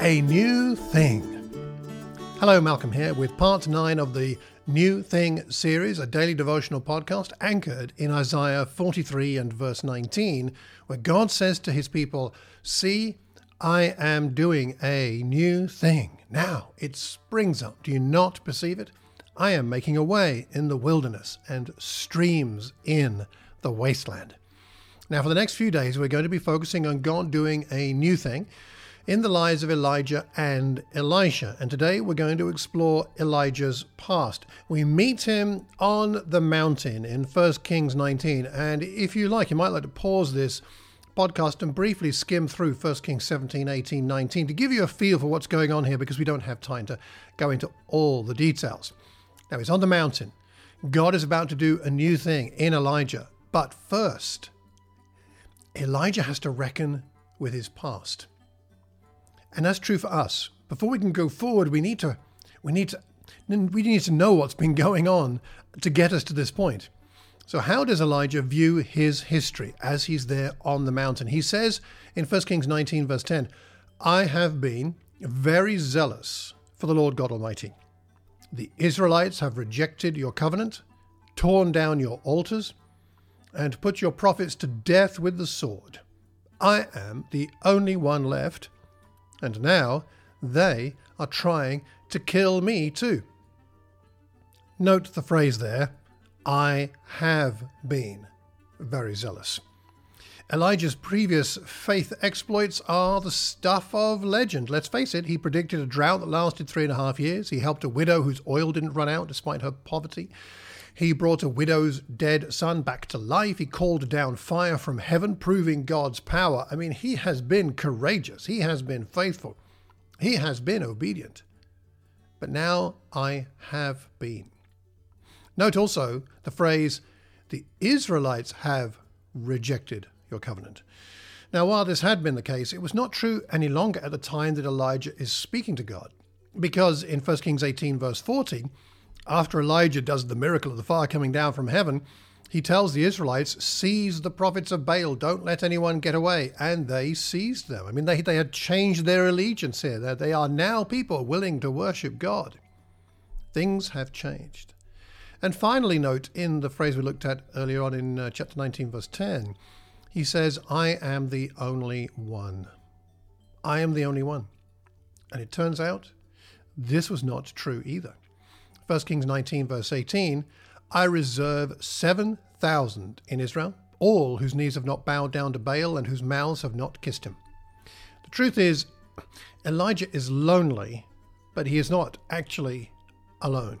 a new thing. Hello, Malcolm here with part 9 of the New Thing series, a daily devotional podcast anchored in Isaiah 43 and verse 19, where God says to his people, See, I am doing a new thing. Now it springs up. Do you not perceive it? I am making a way in the wilderness and streams in the wasteland. Now, for the next few days, we're going to be focusing on God doing a new thing in the lives of Elijah and Elisha. And today we're going to explore Elijah's past. We meet him on the mountain in 1 Kings 19. And if you like, you might like to pause this podcast and briefly skim through 1 Kings 17, 18, 19 to give you a feel for what's going on here because we don't have time to go into all the details. Now he's on the mountain. God is about to do a new thing in Elijah. But first, Elijah has to reckon with his past. And that's true for us. Before we can go forward, we need to we need to we need to know what's been going on to get us to this point. So how does Elijah view his history as he's there on the mountain? He says in 1 Kings 19 verse 10, I have been very zealous for the Lord God Almighty. The Israelites have rejected your covenant, torn down your altars, and put your prophets to death with the sword. I am the only one left and now they are trying to kill me too. Note the phrase there I have been very zealous. Elijah's previous faith exploits are the stuff of legend. Let's face it, he predicted a drought that lasted three and a half years. He helped a widow whose oil didn't run out despite her poverty. He brought a widow's dead son back to life. He called down fire from heaven, proving God's power. I mean, he has been courageous. He has been faithful. He has been obedient. But now I have been. Note also the phrase, the Israelites have rejected your covenant. Now, while this had been the case, it was not true any longer at the time that Elijah is speaking to God. Because in 1 Kings 18, verse 40, after Elijah does the miracle of the fire coming down from heaven, he tells the Israelites, Seize the prophets of Baal, don't let anyone get away. And they seized them. I mean, they, they had changed their allegiance here. They, they are now people willing to worship God. Things have changed. And finally, note in the phrase we looked at earlier on in uh, chapter 19, verse 10, he says, I am the only one. I am the only one. And it turns out this was not true either. 1 Kings 19, verse 18, I reserve 7,000 in Israel, all whose knees have not bowed down to Baal and whose mouths have not kissed him. The truth is, Elijah is lonely, but he is not actually alone.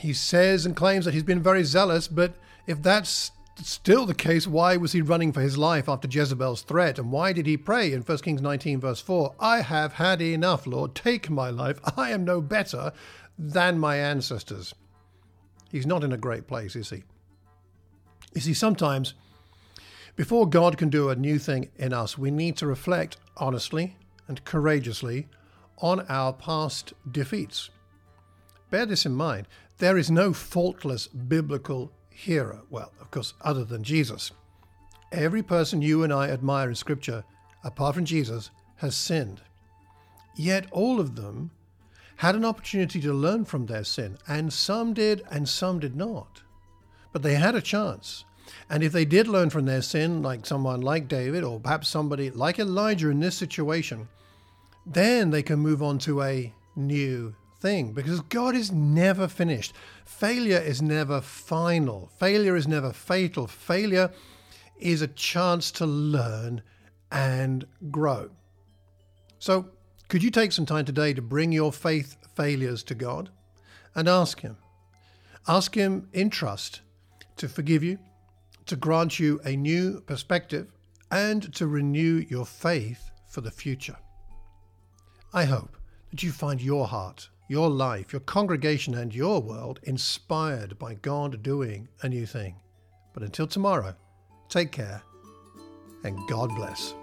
He says and claims that he's been very zealous, but if that's still the case, why was he running for his life after Jezebel's threat? And why did he pray in 1 Kings 19, verse 4? I have had enough, Lord. Take my life. I am no better than my ancestors. He's not in a great place, is he? You see, sometimes before God can do a new thing in us, we need to reflect honestly and courageously on our past defeats. Bear this in mind there is no faultless biblical hero, well, of course, other than Jesus. Every person you and I admire in Scripture, apart from Jesus, has sinned. Yet all of them had an opportunity to learn from their sin, and some did and some did not. But they had a chance. And if they did learn from their sin, like someone like David, or perhaps somebody like Elijah in this situation, then they can move on to a new thing because God is never finished. Failure is never final. Failure is never fatal. Failure is a chance to learn and grow. So, could you take some time today to bring your faith failures to God and ask Him? Ask Him in trust to forgive you, to grant you a new perspective, and to renew your faith for the future. I hope that you find your heart, your life, your congregation, and your world inspired by God doing a new thing. But until tomorrow, take care and God bless.